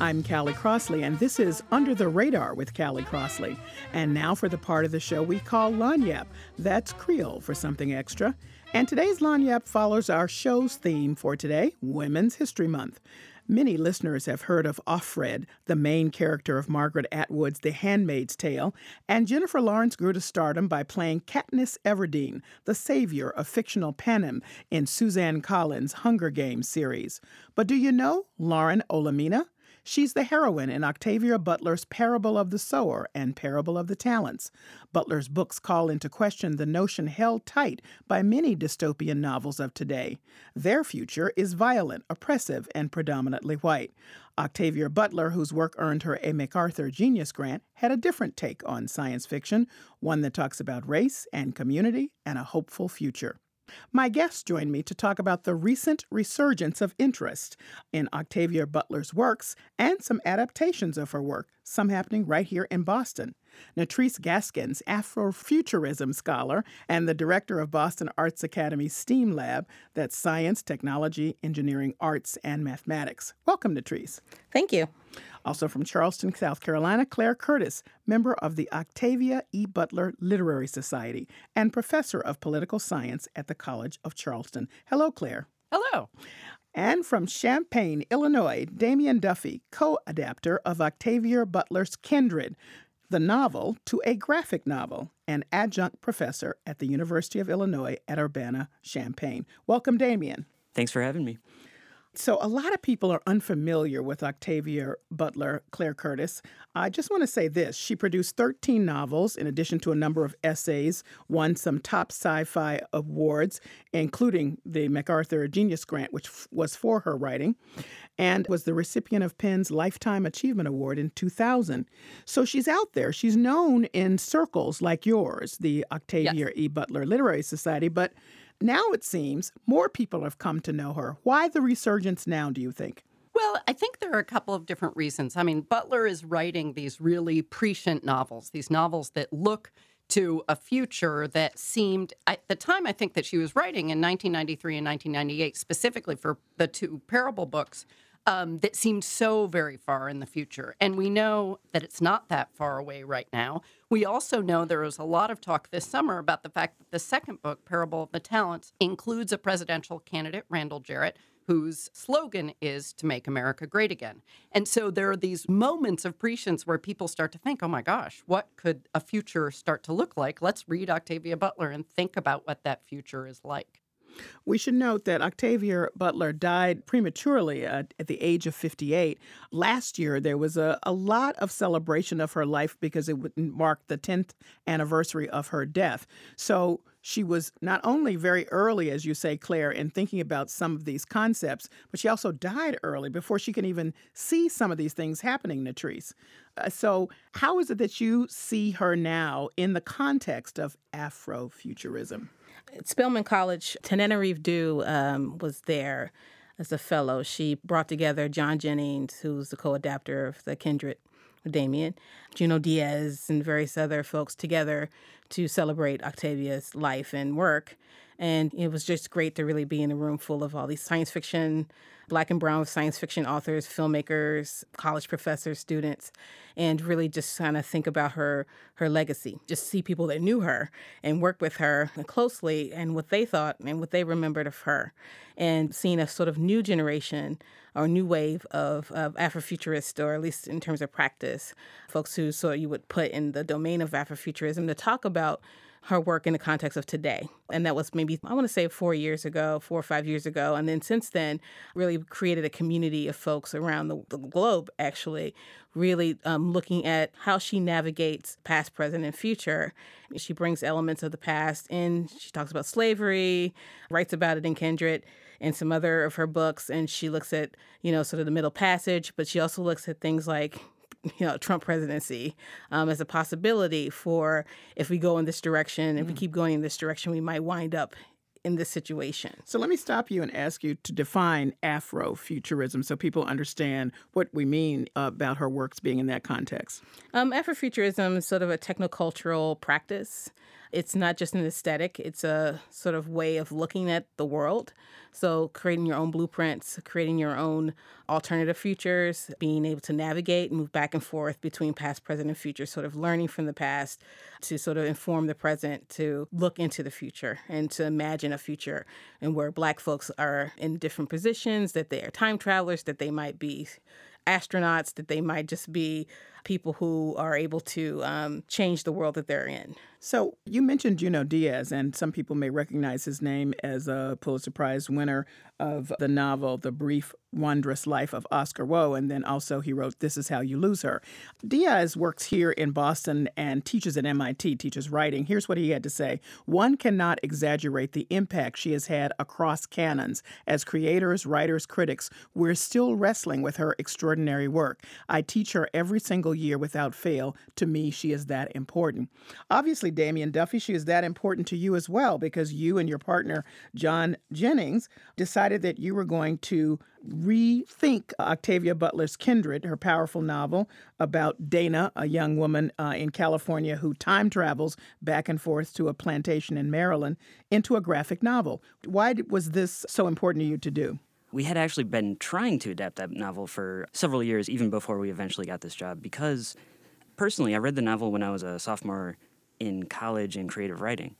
I'm Callie Crossley, and this is Under the Radar with Callie Crossley. And now for the part of the show we call Lagniappe. That's Creole for something extra. And today's Lagniappe follows our show's theme for today, Women's History Month. Many listeners have heard of Offred, the main character of Margaret Atwood's The Handmaid's Tale, and Jennifer Lawrence grew to stardom by playing Katniss Everdeen, the savior of fictional Panem in Suzanne Collins' Hunger Games series. But do you know Lauren Olamina? She's the heroine in Octavia Butler's Parable of the Sower and Parable of the Talents. Butler's books call into question the notion held tight by many dystopian novels of today. Their future is violent, oppressive, and predominantly white. Octavia Butler, whose work earned her a MacArthur Genius Grant, had a different take on science fiction, one that talks about race and community and a hopeful future. My guests join me to talk about the recent resurgence of interest in Octavia Butler's works and some adaptations of her work, some happening right here in Boston. Natrice Gaskins, Afrofuturism scholar and the director of Boston Arts Academy's STEAM Lab, that's science, technology, engineering, arts, and mathematics. Welcome, Natrice. Thank you. Also from Charleston, South Carolina, Claire Curtis, member of the Octavia E. Butler Literary Society and professor of political science at the College of Charleston. Hello, Claire. Hello. And from Champaign, Illinois, Damian Duffy, co adapter of Octavia Butler's Kindred, the novel to a graphic novel, and adjunct professor at the University of Illinois at Urbana Champaign. Welcome, Damian. Thanks for having me. So, a lot of people are unfamiliar with Octavia Butler, Claire Curtis. I just want to say this she produced 13 novels, in addition to a number of essays, won some top sci fi awards, including the MacArthur Genius Grant, which f- was for her writing, and was the recipient of PEN's Lifetime Achievement Award in 2000. So, she's out there. She's known in circles like yours, the Octavia yes. E. Butler Literary Society, but now it seems more people have come to know her. Why the resurgence now, do you think? Well, I think there are a couple of different reasons. I mean, Butler is writing these really prescient novels, these novels that look to a future that seemed, at the time I think that she was writing in 1993 and 1998, specifically for the two parable books, um, that seemed so very far in the future. And we know that it's not that far away right now. We also know there was a lot of talk this summer about the fact that the second book, Parable of the Talents, includes a presidential candidate, Randall Jarrett, whose slogan is to make America great again. And so there are these moments of prescience where people start to think, oh my gosh, what could a future start to look like? Let's read Octavia Butler and think about what that future is like. We should note that Octavia Butler died prematurely at, at the age of 58. Last year, there was a, a lot of celebration of her life because it would mark the 10th anniversary of her death. So she was not only very early, as you say, Claire, in thinking about some of these concepts, but she also died early before she can even see some of these things happening, Natrice. Uh, so, how is it that you see her now in the context of Afrofuturism? Spelman College, Tananarive Due um, was there as a fellow. She brought together John Jennings, who's the co-adapter of the Kindred with Damian, Junot Diaz, and various other folks together to celebrate Octavia's life and work. And it was just great to really be in a room full of all these science fiction black and brown science fiction authors, filmmakers, college professors, students, and really just kind of think about her her legacy. Just see people that knew her and worked with her closely and what they thought and what they remembered of her. And seeing a sort of new generation or new wave of, of Afrofuturists, or at least in terms of practice, folks who sort of you would put in the domain of Afrofuturism to talk about her work in the context of today. And that was maybe, I want to say four years ago, four or five years ago. And then since then, really created a community of folks around the, the globe, actually, really um, looking at how she navigates past, present, and future. She brings elements of the past in. She talks about slavery, writes about it in Kindred and some other of her books. And she looks at, you know, sort of the Middle Passage, but she also looks at things like you know Trump presidency um, as a possibility for if we go in this direction, if we keep going in this direction, we might wind up in this situation. So let me stop you and ask you to define Afrofuturism so people understand what we mean about her works being in that context. Um, Afrofuturism is sort of a technocultural practice. It's not just an aesthetic, it's a sort of way of looking at the world. So, creating your own blueprints, creating your own alternative futures, being able to navigate, move back and forth between past, present, and future, sort of learning from the past to sort of inform the present, to look into the future and to imagine a future and where Black folks are in different positions, that they are time travelers, that they might be astronauts, that they might just be people who are able to um, change the world that they're in. So you mentioned Junot Diaz, and some people may recognize his name as a Pulitzer Prize winner of the novel The Brief Wondrous Life of Oscar Wao, and then also he wrote This Is How You Lose Her. Diaz works here in Boston and teaches at MIT, teaches writing. Here's what he had to say One cannot exaggerate the impact she has had across canons. As creators, writers, critics, we're still wrestling with her extraordinary work. I teach her every single year without fail. To me, she is that important. Obviously, Damian Duffy, she is that important to you as well because you and your partner, John Jennings, decided that you were going to rethink Octavia Butler's Kindred, her powerful novel about Dana, a young woman uh, in California who time travels back and forth to a plantation in Maryland, into a graphic novel. Why was this so important to you to do? We had actually been trying to adapt that novel for several years, even before we eventually got this job, because personally, I read the novel when I was a sophomore in college in creative writing.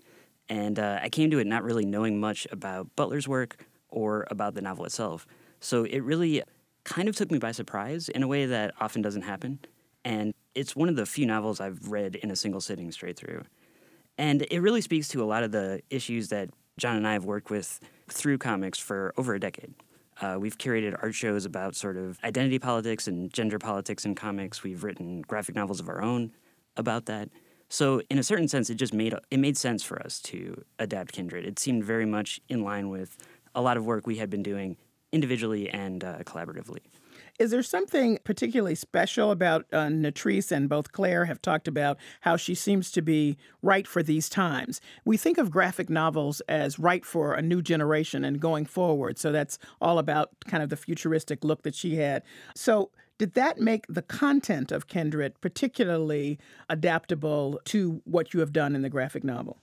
And uh, I came to it not really knowing much about Butler's work or about the novel itself. So it really kind of took me by surprise in a way that often doesn't happen. And it's one of the few novels I've read in a single sitting straight through. And it really speaks to a lot of the issues that John and I have worked with through comics for over a decade. Uh, we've curated art shows about sort of identity politics and gender politics in comics. We've written graphic novels of our own about that. So, in a certain sense, it just made it made sense for us to adapt Kindred. It seemed very much in line with a lot of work we had been doing individually and uh, collaboratively. Is there something particularly special about uh, Natrice and both Claire have talked about how she seems to be right for these times? We think of graphic novels as right for a new generation and going forward. So that's all about kind of the futuristic look that she had. So did that make the content of Kindred particularly adaptable to what you have done in the graphic novel?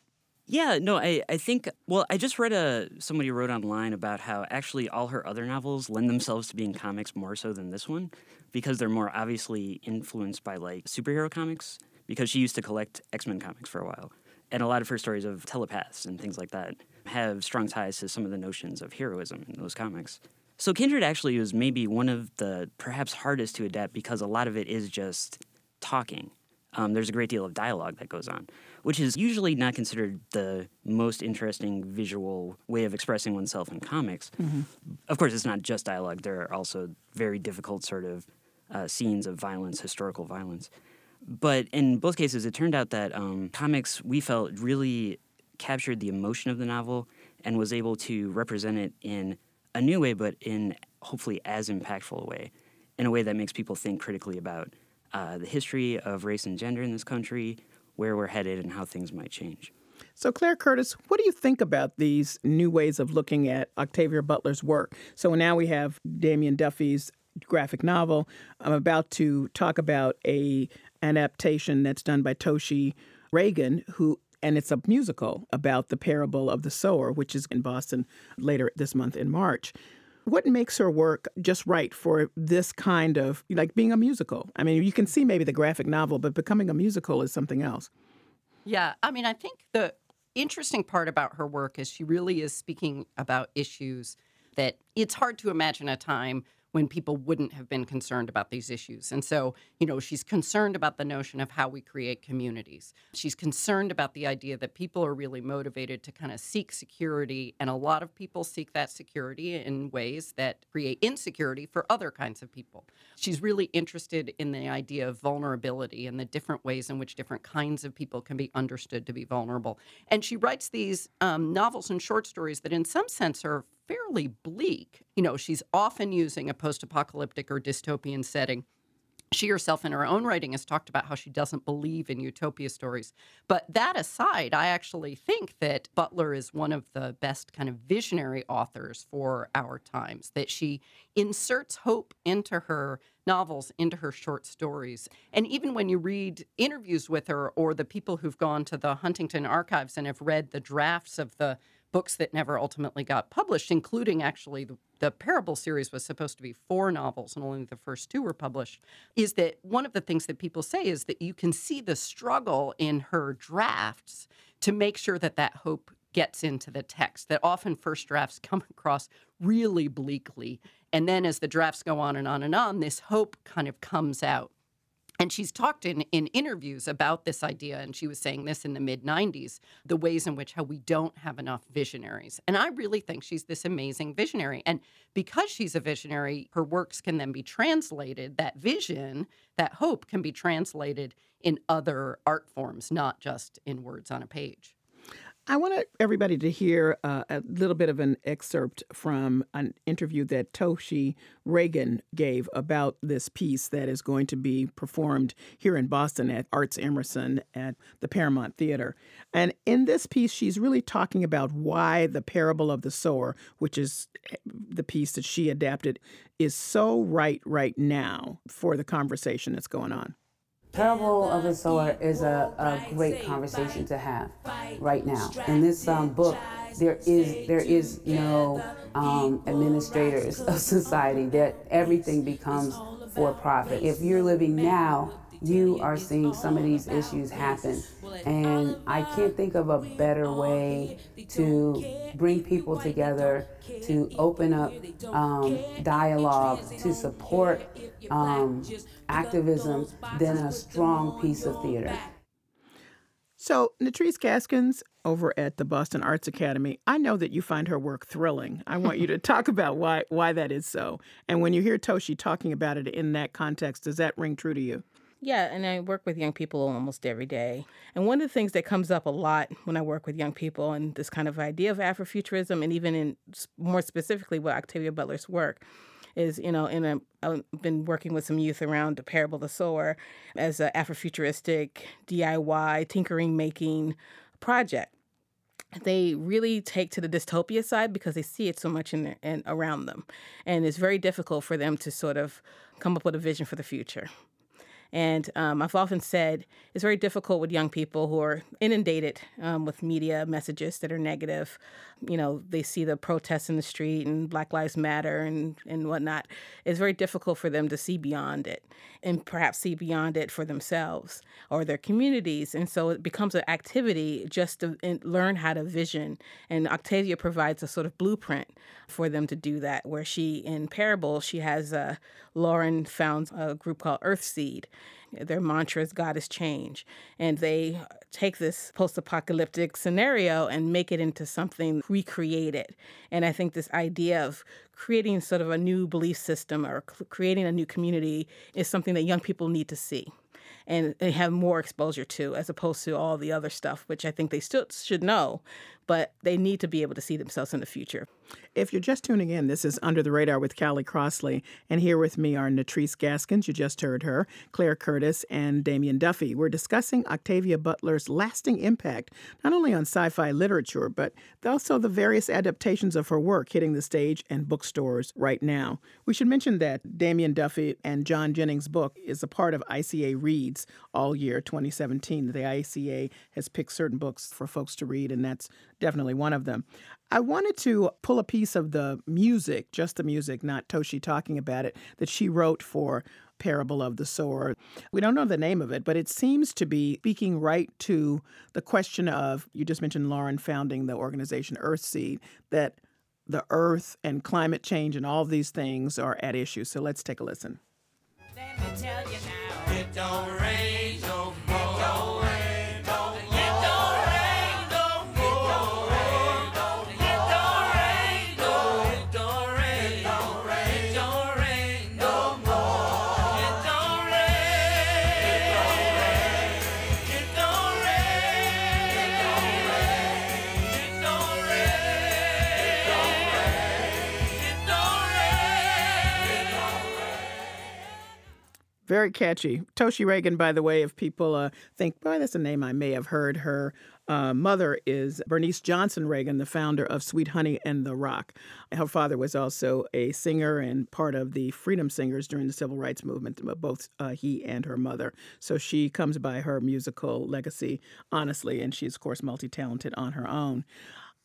Yeah, no, I, I think, well, I just read a, somebody wrote online about how actually all her other novels lend themselves to being comics more so than this one because they're more obviously influenced by like superhero comics because she used to collect X Men comics for a while. And a lot of her stories of telepaths and things like that have strong ties to some of the notions of heroism in those comics. So Kindred actually was maybe one of the perhaps hardest to adapt because a lot of it is just talking. Um, there's a great deal of dialogue that goes on which is usually not considered the most interesting visual way of expressing oneself in comics. Mm-hmm. Of course, it's not just dialogue, there are also very difficult sort of uh, scenes of violence, historical violence. But in both cases, it turned out that um, comics, we felt, really captured the emotion of the novel and was able to represent it in a new way, but in hopefully as impactful a way, in a way that makes people think critically about uh, the history of race and gender in this country, where we're headed and how things might change. So, Claire Curtis, what do you think about these new ways of looking at Octavia Butler's work? So now we have Damian Duffy's graphic novel. I'm about to talk about a adaptation that's done by Toshi Reagon, who and it's a musical about the parable of the sower, which is in Boston later this month in March. What makes her work just right for this kind of like being a musical? I mean, you can see maybe the graphic novel, but becoming a musical is something else. Yeah, I mean, I think the interesting part about her work is she really is speaking about issues that it's hard to imagine a time when people wouldn't have been concerned about these issues. And so, you know, she's concerned about the notion of how we create communities. She's concerned about the idea that people are really motivated to kind of seek security, and a lot of people seek that security in ways that create insecurity for other kinds of people. She's really interested in the idea of vulnerability and the different ways in which different kinds of people can be understood to be vulnerable. And she writes these um, novels and short stories that, in some sense, are fairly bleak. You know, she's often using a post apocalyptic or dystopian setting. she herself in her own writing has talked about how she doesn't believe in utopia stories. But that aside, I actually think that Butler is one of the best kind of visionary authors for our times, that she inserts hope into her novels, into her short stories. And even when you read interviews with her or the people who've gone to the Huntington archives and have read the drafts of the books that never ultimately got published, including actually the, the, Parable series was supposed to be four novels and only the first two were published, is that one of the things that people say is that you can see the struggle in her drafts to make sure that that hope gets into the text, that often first drafts come across really bleakly. And then as the drafts go on and on and on, this hope kind of comes out. And she's talked in, in interviews about this idea, and she was saying this in the mid 90s the ways in which how we don't have enough visionaries. And I really think she's this amazing visionary. And because she's a visionary, her works can then be translated. That vision, that hope can be translated in other art forms, not just in words on a page. I want everybody to hear uh, a little bit of an excerpt from an interview that Toshi Reagon gave about this piece that is going to be performed here in Boston at Arts Emerson at the Paramount Theater. And in this piece, she's really talking about why the parable of the sower, which is the piece that she adapted, is so right right now for the conversation that's going on. Parable of the Sower is a, a great conversation to have right now. In this um, book, there is there is no um, administrators of society. That everything becomes for profit. If you're living now, you are seeing some of these issues happen, and I can't think of a better way to bring people together, to open up um, dialogue, to support um, activism than a strong piece of theater. So, Natrice Gaskins over at the Boston Arts Academy, I know that you find her work thrilling. I want you to talk about why why that is so. And when you hear Toshi talking about it in that context, does that ring true to you? Yeah, and I work with young people almost every day. And one of the things that comes up a lot when I work with young people and this kind of idea of Afrofuturism, and even in more specifically with Octavia Butler's work, is you know in a I've been working with some youth around the parable of the sower as an Afrofuturistic DIY tinkering making project. They really take to the dystopia side because they see it so much in, in around them, and it's very difficult for them to sort of come up with a vision for the future. And um, I've often said it's very difficult with young people who are inundated um, with media messages that are negative. You know, they see the protests in the street and Black Lives Matter and, and whatnot. It's very difficult for them to see beyond it and perhaps see beyond it for themselves or their communities. And so it becomes an activity just to learn how to vision. And Octavia provides a sort of blueprint for them to do that, where she, in Parable, she has uh, Lauren found a group called Earthseed their mantra is God is change. And they take this post apocalyptic scenario and make it into something recreated. And I think this idea of creating sort of a new belief system or creating a new community is something that young people need to see and they have more exposure to as opposed to all the other stuff, which I think they still should know, but they need to be able to see themselves in the future. If you're just tuning in, this is Under the Radar with Callie Crossley, and here with me are Natrice Gaskins, you just heard her, Claire Curtis, and Damian Duffy. We're discussing Octavia Butler's lasting impact, not only on sci fi literature, but also the various adaptations of her work hitting the stage and bookstores right now. We should mention that Damian Duffy and John Jennings' book is a part of ICA Reads all year 2017. The ICA has picked certain books for folks to read, and that's definitely one of them. I wanted to pull a piece of the music, just the music, not Toshi talking about it, that she wrote for Parable of the Sower. We don't know the name of it, but it seems to be speaking right to the question of you just mentioned Lauren founding the organization Earthseed, that the earth and climate change and all these things are at issue. So let's take a listen. Very catchy. Toshi Reagon, by the way, if people uh, think, boy, that's a name I may have heard, her uh, mother is Bernice Johnson Reagon, the founder of Sweet Honey in the Rock. Her father was also a singer and part of the Freedom Singers during the Civil Rights Movement, both uh, he and her mother. So she comes by her musical legacy honestly, and she's, of course, multi talented on her own.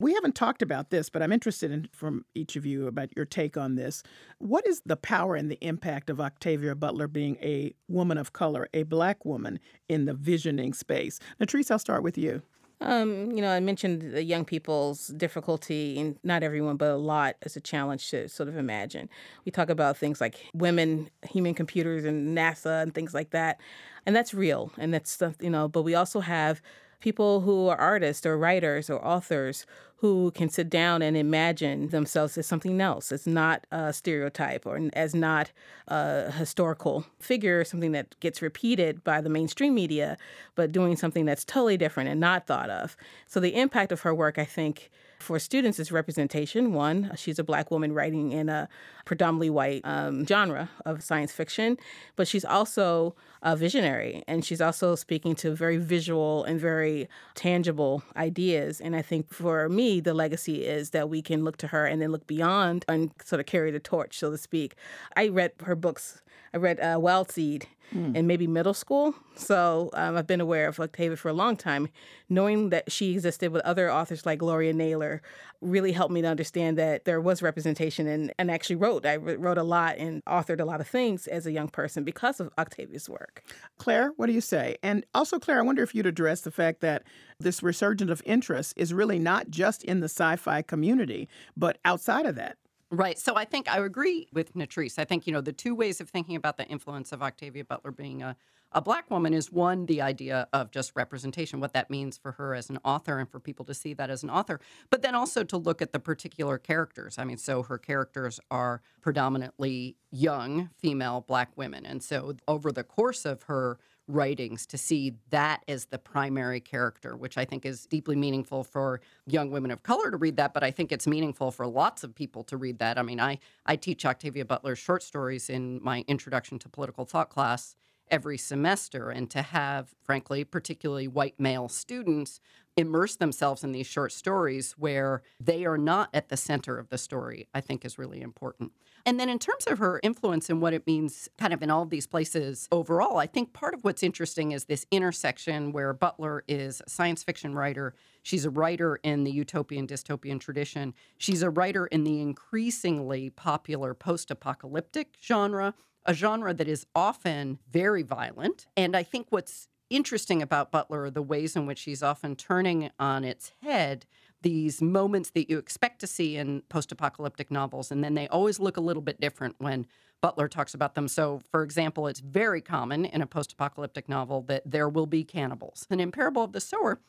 We haven't talked about this, but I'm interested in from each of you about your take on this. What is the power and the impact of Octavia Butler being a woman of color, a black woman in the visioning space? Natrice, I'll start with you. Um, you know, I mentioned the young people's difficulty, and not everyone, but a lot as a challenge to sort of imagine. We talk about things like women, human computers, and NASA and things like that, and that's real, and that's you know. But we also have people who are artists or writers or authors who can sit down and imagine themselves as something else. It's not a stereotype or as not a historical figure, something that gets repeated by the mainstream media, but doing something that's totally different and not thought of. So the impact of her work, I think, for students is representation. One, she's a black woman writing in a predominantly white um, genre of science fiction, but she's also a visionary and she's also speaking to very visual and very tangible ideas. And I think for me, the legacy is that we can look to her and then look beyond and sort of carry the torch, so to speak. I read her books. I read uh, Wild Seed mm. in maybe middle school. So um, I've been aware of Octavia for a long time. Knowing that she existed with other authors like Gloria Naylor really helped me to understand that there was representation and, and actually wrote. I wrote a lot and authored a lot of things as a young person because of Octavia's work. Claire, what do you say? And also, Claire, I wonder if you'd address the fact that this resurgence of interest is really not just in the sci fi community, but outside of that. Right. So I think I agree with Natrice. I think, you know, the two ways of thinking about the influence of Octavia Butler being a, a black woman is one, the idea of just representation, what that means for her as an author and for people to see that as an author, but then also to look at the particular characters. I mean, so her characters are predominantly young female black women. And so over the course of her writings to see that as the primary character, which I think is deeply meaningful for young women of color to read that, but I think it's meaningful for lots of people to read that. I mean, I, I teach Octavia Butler's short stories in my Introduction to Political Thought class every semester, and to have, frankly, particularly white male students immerse themselves in these short stories where they are not at the center of the story, I think is really important. And then in terms of her influence and what it means kind of in all of these places overall, I think part of what's interesting is this intersection where Butler is a science fiction writer. She's a writer in the utopian dystopian tradition. She's a writer in the increasingly popular post apocalyptic genre, a genre that is often very violent. And I think what's interesting about Butler are the ways in which he's often turning on its head these moments that you expect to see in post apocalyptic novels, and then they always look a little bit different when Butler talks about them. So, for example, it's very common in a post apocalyptic novel that there will be cannibals. And in Parable of the Sower,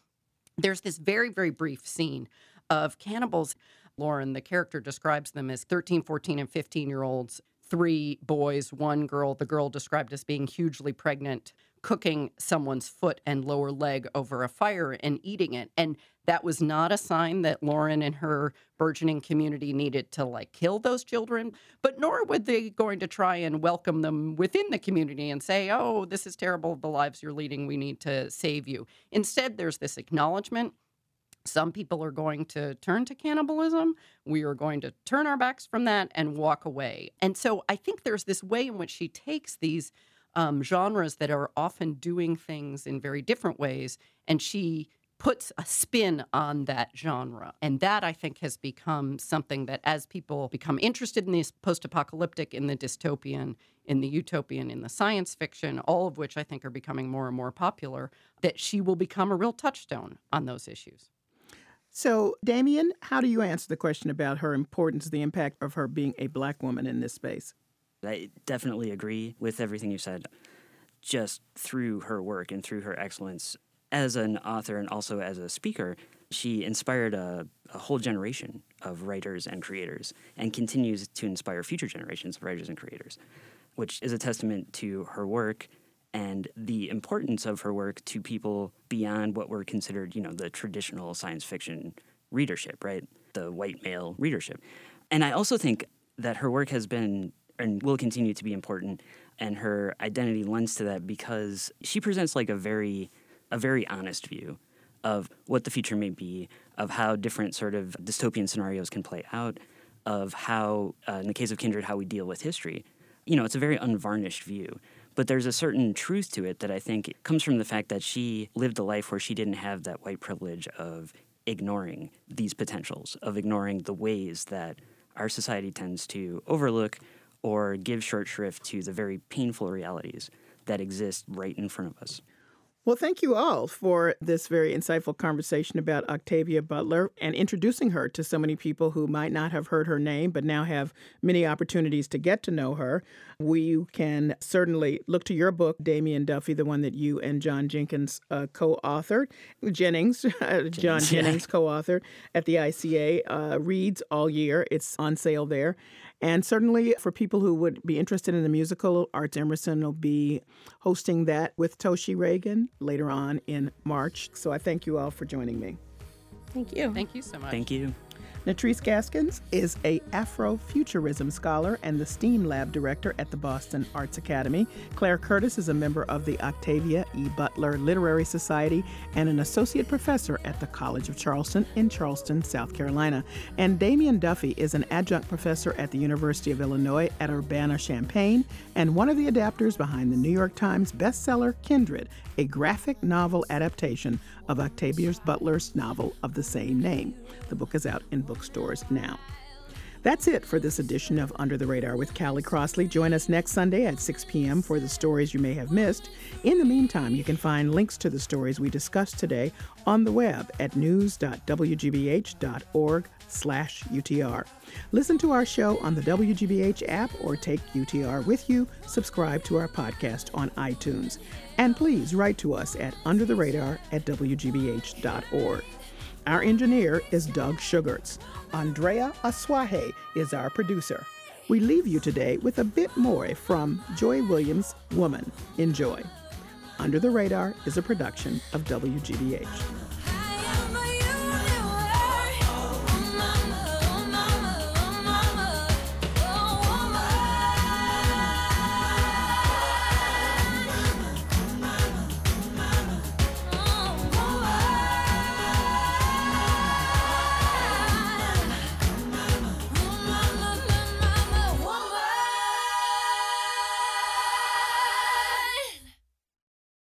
there's this very, very brief scene of cannibals. Lauren, the character, describes them as 13, 14, and 15 year olds, three boys, one girl, the girl described as being hugely pregnant, cooking someone's foot and lower leg over a fire and eating it. And that was not a sign that Lauren and her burgeoning community needed to like kill those children, but nor were they going to try and welcome them within the community and say, oh, this is terrible, the lives you're leading, we need to save you. Instead, there's this acknowledgement. Some people are going to turn to cannibalism. We are going to turn our backs from that and walk away. And so I think there's this way in which she takes these um, genres that are often doing things in very different ways, and she puts a spin on that genre. And that I think has become something that as people become interested in this post apocalyptic, in the dystopian, in the utopian, in the science fiction, all of which I think are becoming more and more popular, that she will become a real touchstone on those issues. So, Damian, how do you answer the question about her importance, the impact of her being a black woman in this space? I definitely agree with everything you said. Just through her work and through her excellence, as an author and also as a speaker, she inspired a, a, whole generation of writers and creators and continues to inspire future generations of writers and creators, which is a testament to her work and the importance of her work to people beyond what were considered, you know, the traditional science fiction readership, right? The white male readership. And I also think that her work has been and will continue to be important and her identity lends to that because she presents like a very a very honest view of what the future may be, of how different sort of dystopian scenarios can play out, of how, uh, in the case of Kindred, how we deal with history. You know, it's a very unvarnished view. But there's a certain truth to it that I think comes from the fact that she lived a life where she didn't have that white privilege of ignoring these potentials, of ignoring the ways that our society tends to overlook or give short shrift to the very painful realities that exist right in front of us. Well, thank you all for this very insightful conversation about Octavia Butler and introducing her to so many people who might not have heard her name but now have many opportunities to get to know her. We can certainly look to your book, Damian Duffy, the one that you and John Jenkins uh, co authored. Jennings, John Jennings co authored at the ICA, uh, reads all year. It's on sale there. And certainly for people who would be interested in the musical, Arts Emerson will be hosting that with Toshi Reagon later on in March. So I thank you all for joining me. Thank you. Thank you so much. Thank you. Natrice Gaskins is a Afrofuturism scholar and the STEAM Lab director at the Boston Arts Academy. Claire Curtis is a member of the Octavia E. Butler Literary Society and an associate professor at the College of Charleston in Charleston, South Carolina. And Damian Duffy is an adjunct professor at the University of Illinois at Urbana-Champaign and one of the adapters behind the New York Times bestseller Kindred, a graphic novel adaptation of Octavia Butler's novel of the same name. The book is out in bookstores now. That's it for this edition of Under the Radar with Callie Crossley. Join us next Sunday at 6 p.m. for the stories you may have missed. In the meantime, you can find links to the stories we discussed today on the web at news.wgbh.org slash UTR. Listen to our show on the WGBH app or take UTR with you. Subscribe to our podcast on iTunes. And please write to us at undertheradar at WGBH.org. Our engineer is Doug Sugarts. Andrea Asuaje is our producer. We leave you today with a bit more from Joy Williams' Woman. Enjoy. Under the Radar is a production of WGBH.